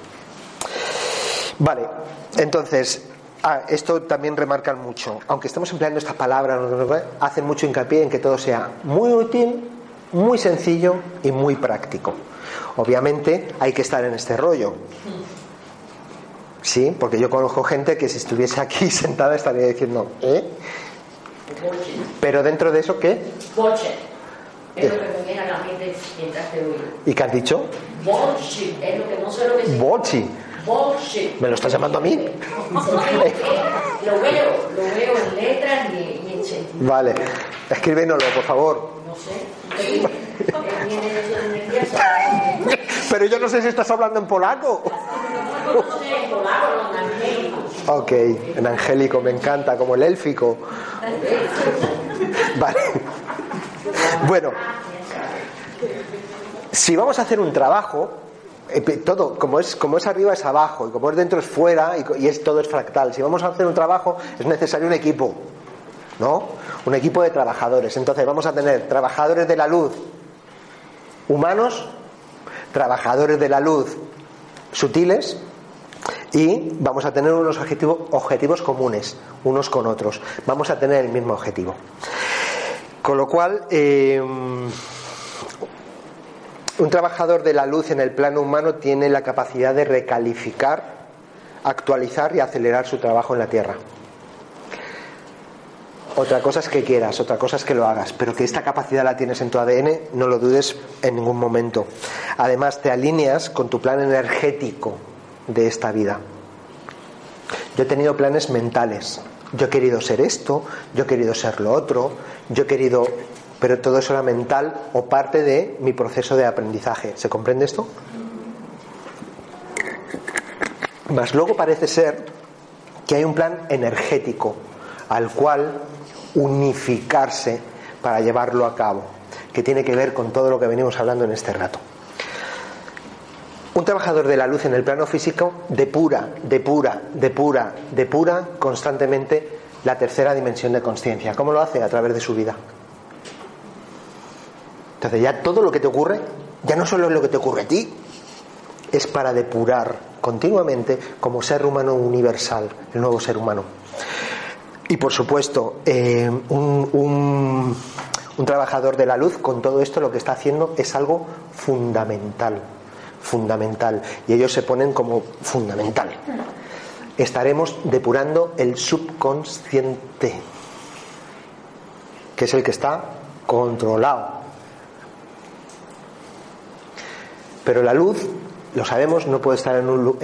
Vale, entonces, ah, esto también remarcan mucho. Aunque estemos empleando esta palabra, hacen mucho hincapié en que todo sea muy útil, muy sencillo y muy práctico. Obviamente hay que estar en este rollo. Sí, porque yo conozco gente que si estuviese aquí *laughs* sentada estaría diciendo, ¿eh? Pero dentro de eso, ¿qué? Bullshit. Es lo que me viene a la mente mientras te oigo. ¿Y qué has dicho? Bullshit. Es lo que no sé lo que es. Bochi. Bullshit. ¿Me lo estás llamando a mí? *laughs* lo veo, lo veo en letras y, en sentido. Vale, escríbenoslo, por favor. No sé. Pero yo no sé si estás hablando en polaco. Ok, en angélico, me encanta, como el élfico. Vale. Bueno, si vamos a hacer un trabajo, todo, como es, como es arriba es abajo, y como es dentro es fuera, y, y es, todo es fractal. Si vamos a hacer un trabajo, es necesario un equipo. ¿no? Un equipo de trabajadores. Entonces vamos a tener trabajadores de la luz humanos, trabajadores de la luz sutiles y vamos a tener unos objetivos, objetivos comunes unos con otros. Vamos a tener el mismo objetivo. Con lo cual, eh, un trabajador de la luz en el plano humano tiene la capacidad de recalificar, actualizar y acelerar su trabajo en la Tierra. Otra cosa es que quieras, otra cosa es que lo hagas, pero que esta capacidad la tienes en tu ADN, no lo dudes en ningún momento. Además, te alineas con tu plan energético de esta vida. Yo he tenido planes mentales. Yo he querido ser esto, yo he querido ser lo otro, yo he querido pero todo eso era mental o parte de mi proceso de aprendizaje. ¿Se comprende esto? Mas luego parece ser que hay un plan energético al cual unificarse para llevarlo a cabo, que tiene que ver con todo lo que venimos hablando en este rato. Un trabajador de la luz en el plano físico depura, depura, depura, depura constantemente la tercera dimensión de conciencia. ¿Cómo lo hace? A través de su vida. Entonces ya todo lo que te ocurre, ya no solo es lo que te ocurre a ti, es para depurar continuamente como ser humano universal, el nuevo ser humano. Y por supuesto, eh, un, un trabajador de la luz con todo esto lo que está haciendo es algo fundamental, fundamental. Y ellos se ponen como fundamental. Estaremos depurando el subconsciente, que es el que está controlado Pero la luz, lo sabemos, no puede estar en un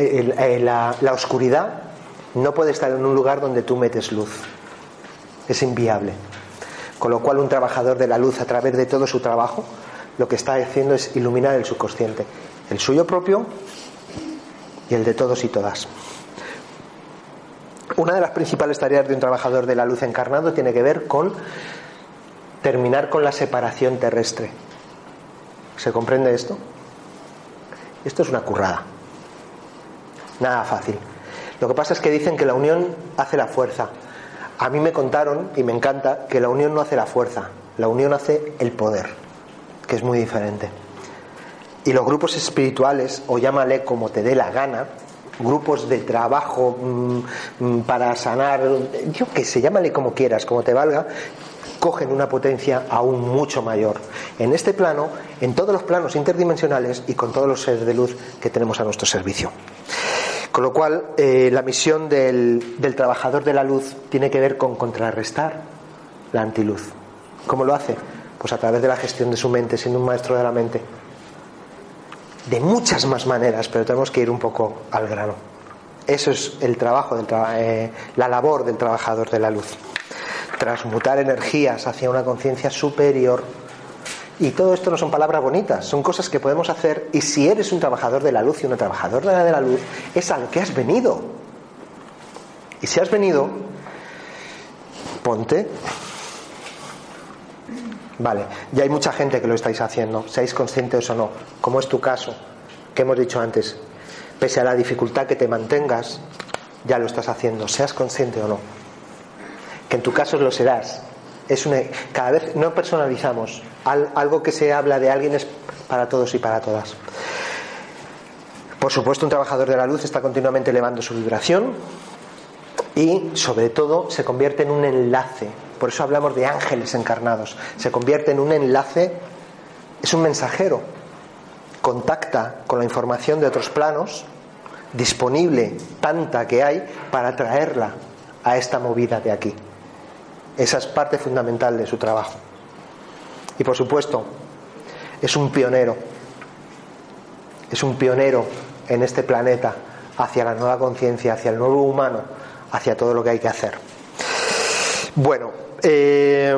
la, la oscuridad no puede estar en un lugar donde tú metes luz. Es inviable. Con lo cual un trabajador de la luz a través de todo su trabajo lo que está haciendo es iluminar el subconsciente, el suyo propio y el de todos y todas. Una de las principales tareas de un trabajador de la luz encarnado tiene que ver con terminar con la separación terrestre. ¿Se comprende esto? Esto es una currada. Nada fácil. Lo que pasa es que dicen que la unión hace la fuerza. A mí me contaron, y me encanta, que la unión no hace la fuerza, la unión hace el poder, que es muy diferente. Y los grupos espirituales, o llámale como te dé la gana, grupos de trabajo mm, mm, para sanar, yo que sé, llámale como quieras, como te valga, cogen una potencia aún mucho mayor. En este plano, en todos los planos interdimensionales y con todos los seres de luz que tenemos a nuestro servicio. Con lo cual, eh, la misión del, trabajador de la luz tiene que ver con contrarrestar la antiluz. ¿Cómo lo hace? Pues a través de la gestión de su mente, siendo un maestro de la mente. De muchas más maneras, pero tenemos que ir un poco al grano. Eso es el trabajo, del eh, la labor del trabajador de la luz transmutar energías hacia una conciencia superior. Y todo esto no son palabras bonitas, son cosas que podemos hacer y si eres un trabajador de la luz y una trabajadora de la luz, es a lo que has venido. Y si has venido, ponte. Vale, ya hay mucha gente que lo estáis haciendo, seáis conscientes o no, como es tu caso, que hemos dicho antes. Pese a la dificultad que te mantengas, ya lo estás haciendo, seas consciente o no en tu caso lo serás. Es una, cada vez no personalizamos. algo que se habla de alguien es para todos y para todas. Por supuesto, un trabajador de la luz está continuamente elevando su vibración y, sobre todo, se convierte en un enlace. Por eso hablamos de ángeles encarnados. Se convierte en un enlace, es un mensajero. Contacta con la información de otros planos, disponible, tanta que hay, para traerla a esta movida de aquí. Esa es parte fundamental de su trabajo. Y por supuesto, es un pionero. Es un pionero en este planeta hacia la nueva conciencia, hacia el nuevo humano, hacia todo lo que hay que hacer. Bueno, eh,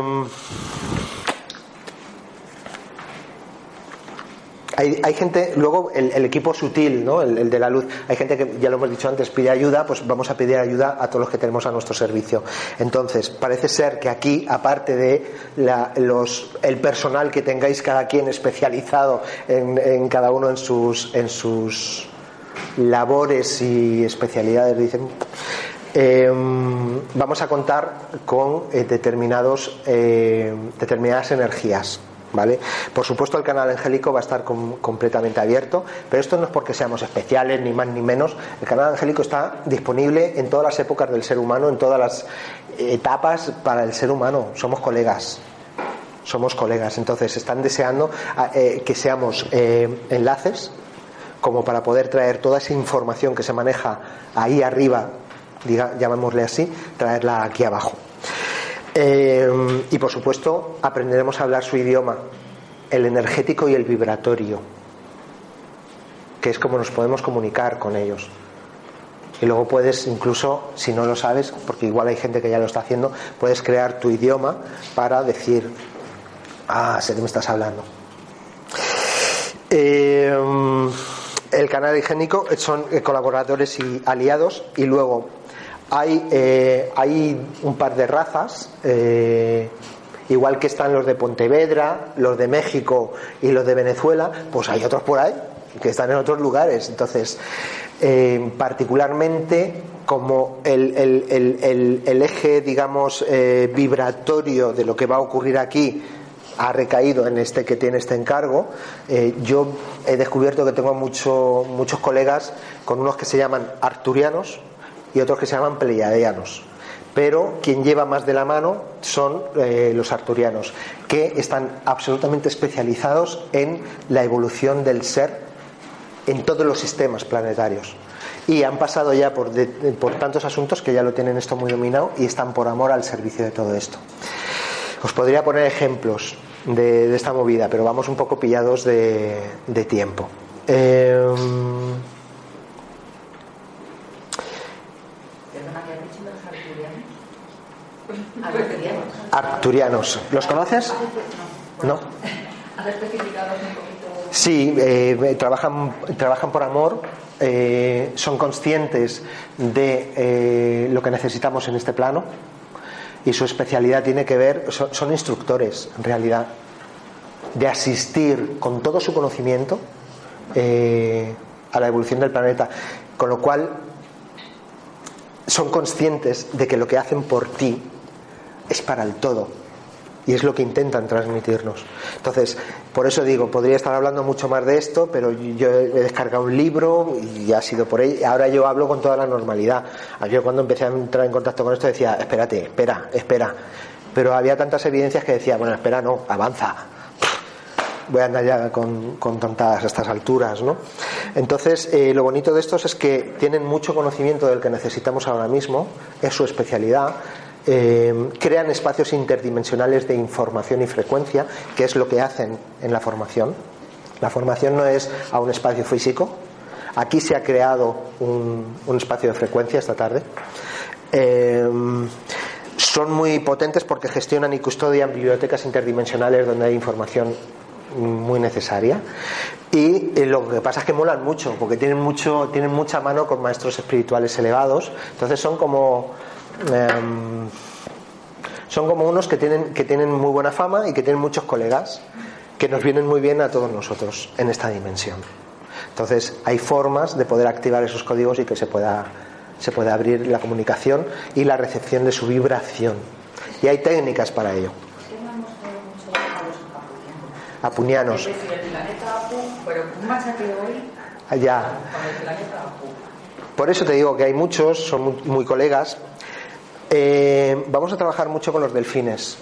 Hay, hay, gente, luego el, equipo sutil, ¿no? El, de la luz, hay gente que, ya lo hemos dicho antes, pide ayuda, pues vamos a pedir ayuda a todos los que tenemos a nuestro servicio. Entonces, parece ser que aquí, aparte de los, el personal que tengáis cada quien especializado en, en cada uno en sus, en sus labores y especialidades, dicen, eh, vamos a contar con eh, determinados, eh, determinadas energías. ¿Vale? Por supuesto el canal angélico va a estar com- completamente abierto, pero esto no es porque seamos especiales, ni más ni menos. El canal angélico está disponible en todas las épocas del ser humano, en todas las etapas para el ser humano. Somos colegas, somos colegas. Entonces están deseando ah, eh, que seamos eh, enlaces como para poder traer toda esa información que se maneja ahí arriba, diga, llamémosle así, traerla aquí abajo. Eh, y por supuesto aprenderemos a hablar su idioma, el energético y el vibratorio, que es como nos podemos comunicar con ellos. Y luego puedes, incluso, si no lo sabes, porque igual hay gente que ya lo está haciendo, puedes crear tu idioma para decir, ah, sé que me estás hablando. Eh, el canal higiénico son colaboradores y aliados y luego hay, eh, hay un par de razas, eh, igual que están los de Pontevedra, los de México y los de Venezuela, pues hay otros por ahí que están en otros lugares. Entonces, eh, particularmente como el, el- el- el- eje, digamos, vibratorio de lo que va a ocurrir aquí ha recaído en este que tiene este encargo. Yo he descubierto que tengo mucho- muchos colegas con unos que se llaman arturianos y otros que se llaman pleiadianos. Pero quien lleva más de la mano son eh, los arturianos, que están absolutamente especializados en la evolución del ser en todos los sistemas planetarios. Y han pasado ya por, por tantos asuntos que ya lo tienen esto muy dominado y están por amor al servicio de todo esto. Os podría poner ejemplos de, de esta movida, pero vamos un poco pillados de, de tiempo. Eh, Perdona, ¿qué has dicho arturianos, ¿los conoces? No. Sí, eh, trabajan, trabajan por amor, eh, son conscientes de eh, lo que necesitamos en este plano y su especialidad tiene que ver, son, son instructores en realidad, de asistir con todo su conocimiento a la evolución del planeta, con lo cual son conscientes de que lo que hacen por ti es para el todo y es lo que intentan transmitirnos. Entonces, por eso digo, podría estar hablando mucho más de esto, pero yo he descargado un libro y ha sido por ahí. Ahora yo hablo con toda la normalidad. Yo cuando empecé a entrar en contacto con esto decía, espérate, espera, espera. Pero había tantas evidencias que decía, bueno, espera, no, avanza. Voy a andar ya con, con tontadas a estas alturas, ¿no? Entonces, eh, lo bonito de estos es que tienen mucho conocimiento del que necesitamos ahora mismo, es su especialidad, eh, crean espacios interdimensionales de información y frecuencia, que es lo que hacen en la formación. La formación no es a un espacio físico. Aquí se ha creado un, un espacio de frecuencia esta tarde. Eh, son muy potentes porque gestionan y custodian bibliotecas interdimensionales donde hay información muy necesaria y eh, lo que pasa es que molan mucho porque tienen mucho tienen mucha mano con maestros espirituales elevados entonces son como em, son como unos que tienen que tienen muy buena fama y que tienen muchos colegas que nos vienen muy bien a todos nosotros en esta dimensión entonces hay formas de poder activar esos códigos y que se pueda se pueda abrir la comunicación y la recepción de su vibración y hay técnicas para ello apunianos allá Apu. Por eso te digo que hay muchos, son muy, muy colegas. Eh, vamos a trabajar mucho con los delfines.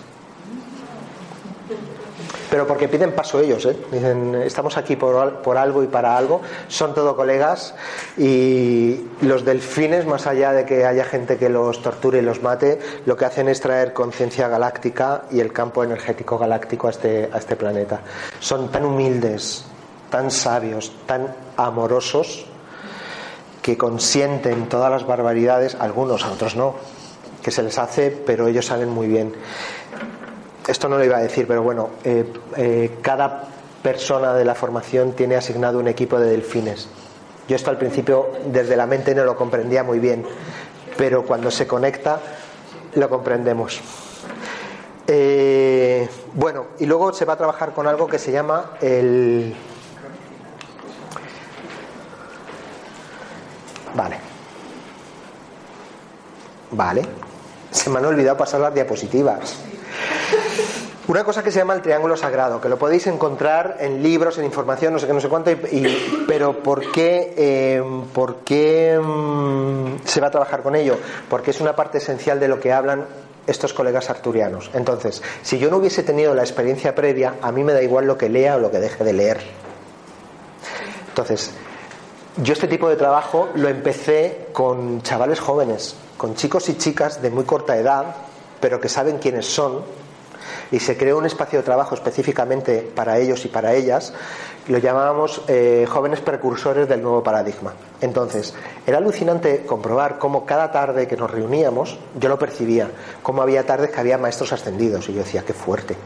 Pero porque piden paso ellos, ¿eh? Dicen, estamos aquí por, por algo y para algo. Son todo colegas y los delfines, más allá de que haya gente que los torture y los mate, lo que hacen es traer conciencia galáctica y el campo energético galáctico a este, a este planeta. Son tan humildes, tan sabios, tan amorosos que consienten todas las barbaridades, algunos, a otros no, que se les hace, pero ellos salen muy bien. Esto no lo iba a decir, pero bueno, eh, eh, cada persona de la formación tiene asignado un equipo de delfines. Yo esto al principio desde la mente no lo comprendía muy bien, pero cuando se conecta lo comprendemos. Eh, bueno, y luego se va a trabajar con algo que se llama el... Vale. Vale. Se me han olvidado pasar las diapositivas. Una cosa que se llama el triángulo sagrado, que lo podéis encontrar en libros, en información, no sé qué, no sé cuánto, y, pero ¿por qué, eh, ¿por qué mm, se va a trabajar con ello? Porque es una parte esencial de lo que hablan estos colegas arturianos. Entonces, si yo no hubiese tenido la experiencia previa, a mí me da igual lo que lea o lo que deje de leer. Entonces, yo este tipo de trabajo lo empecé con chavales jóvenes, con chicos y chicas de muy corta edad, pero que saben quiénes son y se creó un espacio de trabajo específicamente para ellos y para ellas, lo llamábamos eh, jóvenes precursores del nuevo paradigma. Entonces, era alucinante comprobar cómo cada tarde que nos reuníamos, yo lo percibía, cómo había tardes que había maestros ascendidos, y yo decía, qué fuerte.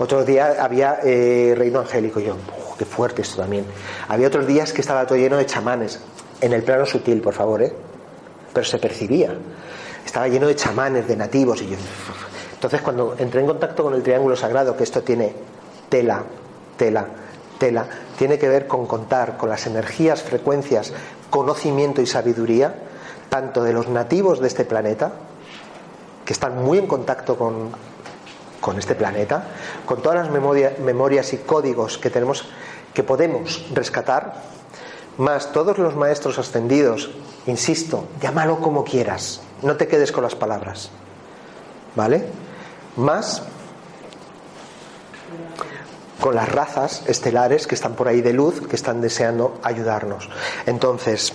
Otros días había eh, reino angélico, y yo, qué fuerte esto también. Había otros días que estaba todo lleno de chamanes, en el plano sutil, por favor, ¿eh? Pero se percibía. Estaba lleno de chamanes, de nativos, y entonces, cuando entré en contacto con el triángulo sagrado, que esto tiene tela, tela, tela, tiene que ver con contar con las energías, frecuencias, conocimiento y sabiduría, tanto de los nativos de este planeta, que están muy en contacto con, con este planeta, con todas las memorias y códigos que tenemos, que podemos rescatar, más todos los maestros ascendidos, insisto, llámalo como quieras, no te quedes con las palabras, ¿vale? más con las razas estelares que están por ahí de luz, que están deseando ayudarnos. Entonces,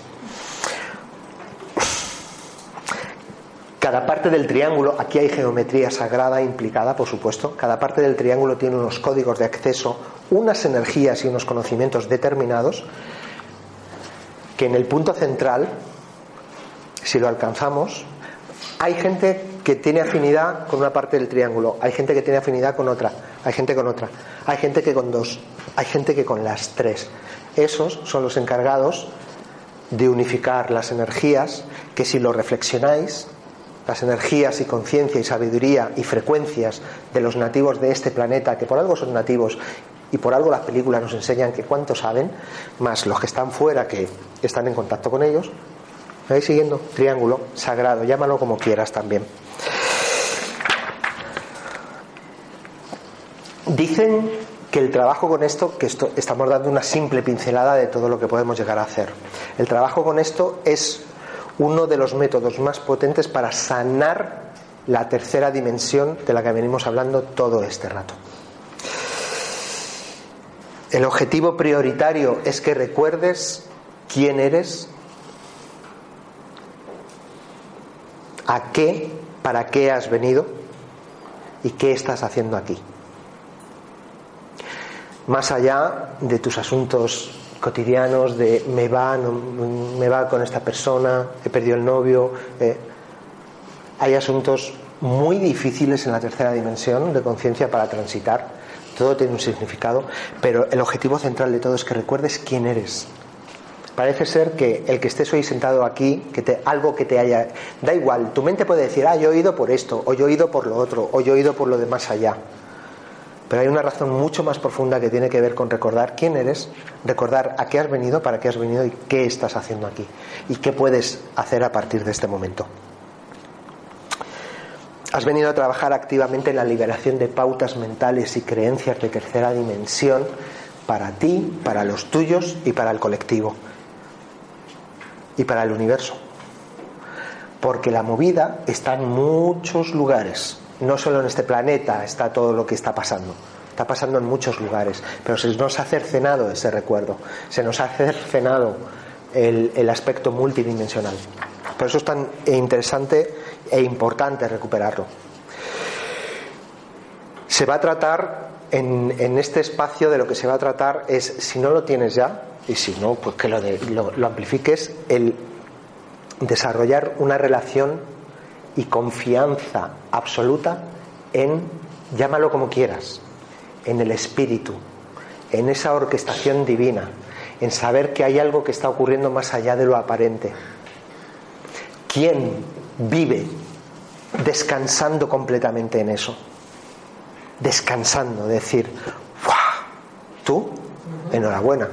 cada parte del triángulo, aquí hay geometría sagrada implicada, por supuesto, cada parte del triángulo tiene unos códigos de acceso, unas energías y unos conocimientos determinados, que en el punto central, si lo alcanzamos, hay gente que tiene afinidad con una parte del triángulo, hay gente que tiene afinidad con otra, hay gente con otra, hay gente que con dos, hay gente que con las tres. Esos son los encargados de unificar las energías que si lo reflexionáis, las energías y conciencia y sabiduría y frecuencias de los nativos de este planeta, que por algo son nativos y por algo las películas nos enseñan que cuánto saben, más los que están fuera que están en contacto con ellos, ¿me vais siguiendo? Triángulo, sagrado, llámalo como quieras también. Dicen que el trabajo con esto, que esto, estamos dando una simple pincelada de todo lo que podemos llegar a hacer. El trabajo con esto es uno de los métodos más potentes para sanar la tercera dimensión de la que venimos hablando todo este rato. El objetivo prioritario es que recuerdes quién eres, a qué, para qué has venido y qué estás haciendo aquí más allá de tus asuntos cotidianos de me va, me va con esta persona, he perdido el novio. Eh, hay asuntos muy difíciles en la tercera dimensión de conciencia para transitar. Todo tiene un significado, pero el objetivo central de todo es que recuerdes quién eres. Parece ser que el que estés hoy sentado aquí, que te, algo que te haya, da igual, tu mente puede decir, ah, yo he oído por esto, o yo he oído por lo otro, o yo he oído por lo de más allá. Pero hay una razón mucho más profunda que tiene que ver con recordar quién eres, recordar a qué has venido, para qué has venido y qué estás haciendo aquí. Y qué puedes hacer a partir de este momento. Has venido a trabajar activamente en la liberación de pautas mentales y creencias de tercera dimensión para ti, para los tuyos y para el colectivo. Y para el universo. Porque la movida está en muchos lugares no solo en este planeta está todo lo que está pasando, está pasando en muchos lugares, pero se nos ha cercenado ese recuerdo, se nos ha cercenado el, el aspecto multidimensional. Por eso es tan interesante e importante recuperarlo. Se va a tratar en, en, este espacio de lo que se va a tratar es, si no lo tienes ya, y si no, pues que lo, lo, lo amplifiques, el desarrollar una relación y confianza absoluta en, llámalo como quieras, en el espíritu, en esa orquestación divina, en saber que hay algo que está ocurriendo más allá de lo aparente. ¿Quién vive descansando completamente en eso? Descansando, decir, ¡Tú? Enhorabuena.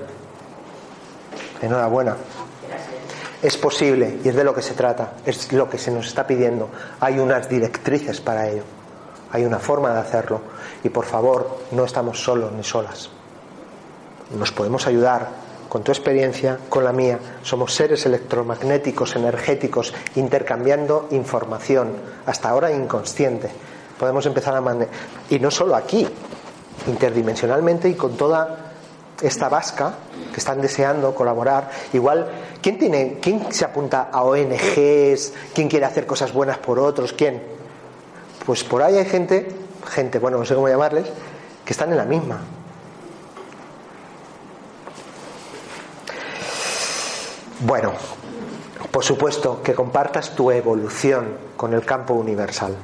Enhorabuena. Es posible y es de lo que se trata, es lo que se nos está pidiendo. Hay unas directrices para ello, hay una forma de hacerlo y por favor no estamos solos ni solas. Nos podemos ayudar con tu experiencia, con la mía. Somos seres electromagnéticos, energéticos, intercambiando información, hasta ahora inconsciente. Podemos empezar a y no solo aquí, interdimensionalmente y con toda esta vasca que están deseando colaborar. Igual, ¿quién, tiene, ¿quién se apunta a ONGs? ¿Quién quiere hacer cosas buenas por otros? ¿Quién? Pues por ahí hay gente, gente, bueno, no sé cómo llamarles, que están en la misma. Bueno, por supuesto, que compartas tu evolución con el campo universal.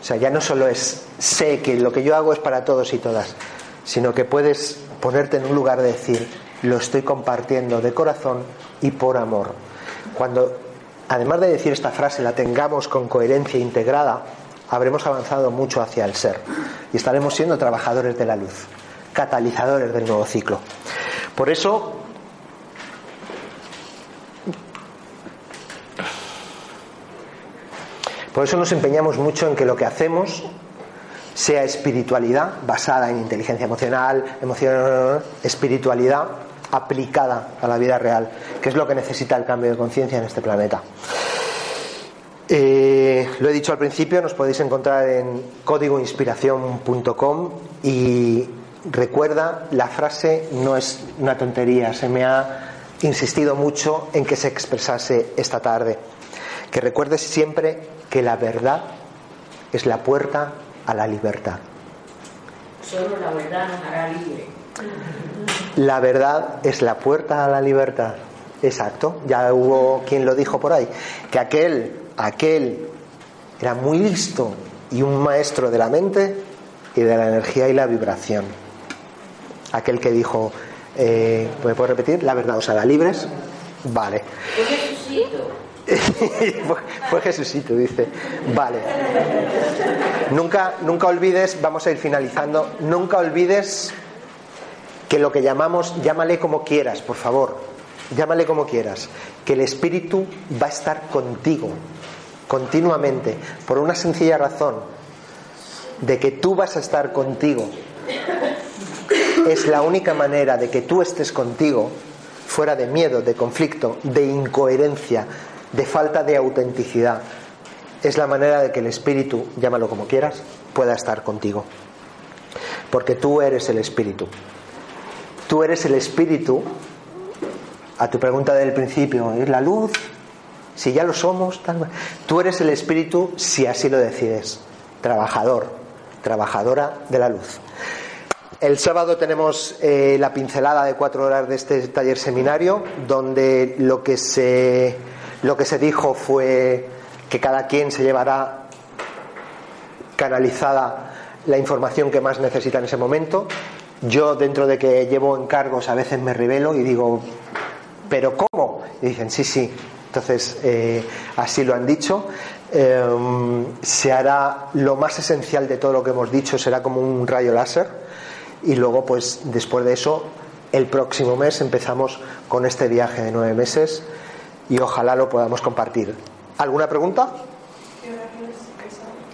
O sea, ya no solo es sé que lo que yo hago es para todos y todas, sino que puedes ponerte en un lugar de decir, lo estoy compartiendo de corazón y por amor. Cuando, además de decir esta frase, la tengamos con coherencia integrada, habremos avanzado mucho hacia el ser y estaremos siendo trabajadores de la luz, catalizadores del nuevo ciclo. Por eso, por eso nos empeñamos mucho en que lo que hacemos sea espiritualidad basada en inteligencia emocional, emoción, espiritualidad aplicada a la vida real, que es lo que necesita el cambio de conciencia en este planeta. Eh, lo he dicho al principio, nos podéis encontrar en códigoinspiración.com y recuerda, la frase no es una tontería, se me ha insistido mucho en que se expresase esta tarde. Que recuerdes siempre que la verdad es la puerta a la libertad. Solo la verdad nos hará libre. La verdad es la puerta a la libertad. Exacto, ya hubo quien lo dijo por ahí, que aquel, aquel era muy listo y un maestro de la mente y de la energía y la vibración. Aquel que dijo, eh, ¿me puedo repetir? La verdad os hará libres. Vale. *laughs* fue, fue Jesucito, dice. Vale. Nunca, nunca olvides, vamos a ir finalizando, nunca olvides que lo que llamamos, llámale como quieras, por favor, llámale como quieras, que el Espíritu va a estar contigo continuamente, por una sencilla razón, de que tú vas a estar contigo. Es la única manera de que tú estés contigo, fuera de miedo, de conflicto, de incoherencia, de falta de autenticidad. Es la manera de que el Espíritu, llámalo como quieras, pueda estar contigo. Porque tú eres el Espíritu. Tú eres el Espíritu. A tu pregunta del principio, ¿es la luz? Si ya lo somos, tú eres el Espíritu si así lo decides. Trabajador, trabajadora de la luz. El sábado tenemos eh, la pincelada de cuatro horas de este taller seminario, donde lo que se lo que se dijo fue que cada quien se llevará canalizada la información que más necesita en ese momento. Yo, dentro de que llevo encargos, a veces me revelo y digo, ¿pero cómo? Y dicen, sí, sí. Entonces, eh, así lo han dicho. Em, se hará lo más esencial de todo lo que hemos dicho, será como un rayo láser. Y luego, pues, después de eso, el próximo mes empezamos con este viaje de nueve meses y ojalá lo podamos compartir. ¿Alguna pregunta?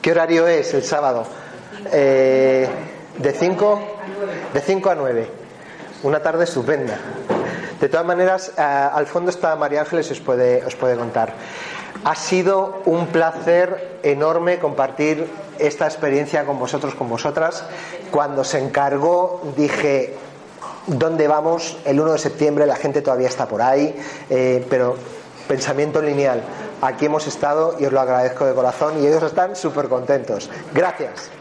¿Qué horario es el sábado? Eh, de 5 de 5 a 9. Una tarde estupenda. De todas maneras, eh, al fondo está María Ángeles os puede, os puede contar. Ha sido un placer enorme compartir esta experiencia con vosotros, con vosotras. Cuando se encargó, dije, ¿dónde vamos? El 1 de septiembre la gente todavía está por ahí, eh, pero pensamiento lineal. Aquí hemos estado y os lo agradezco de corazón y ellos están súper contentos. Gracias.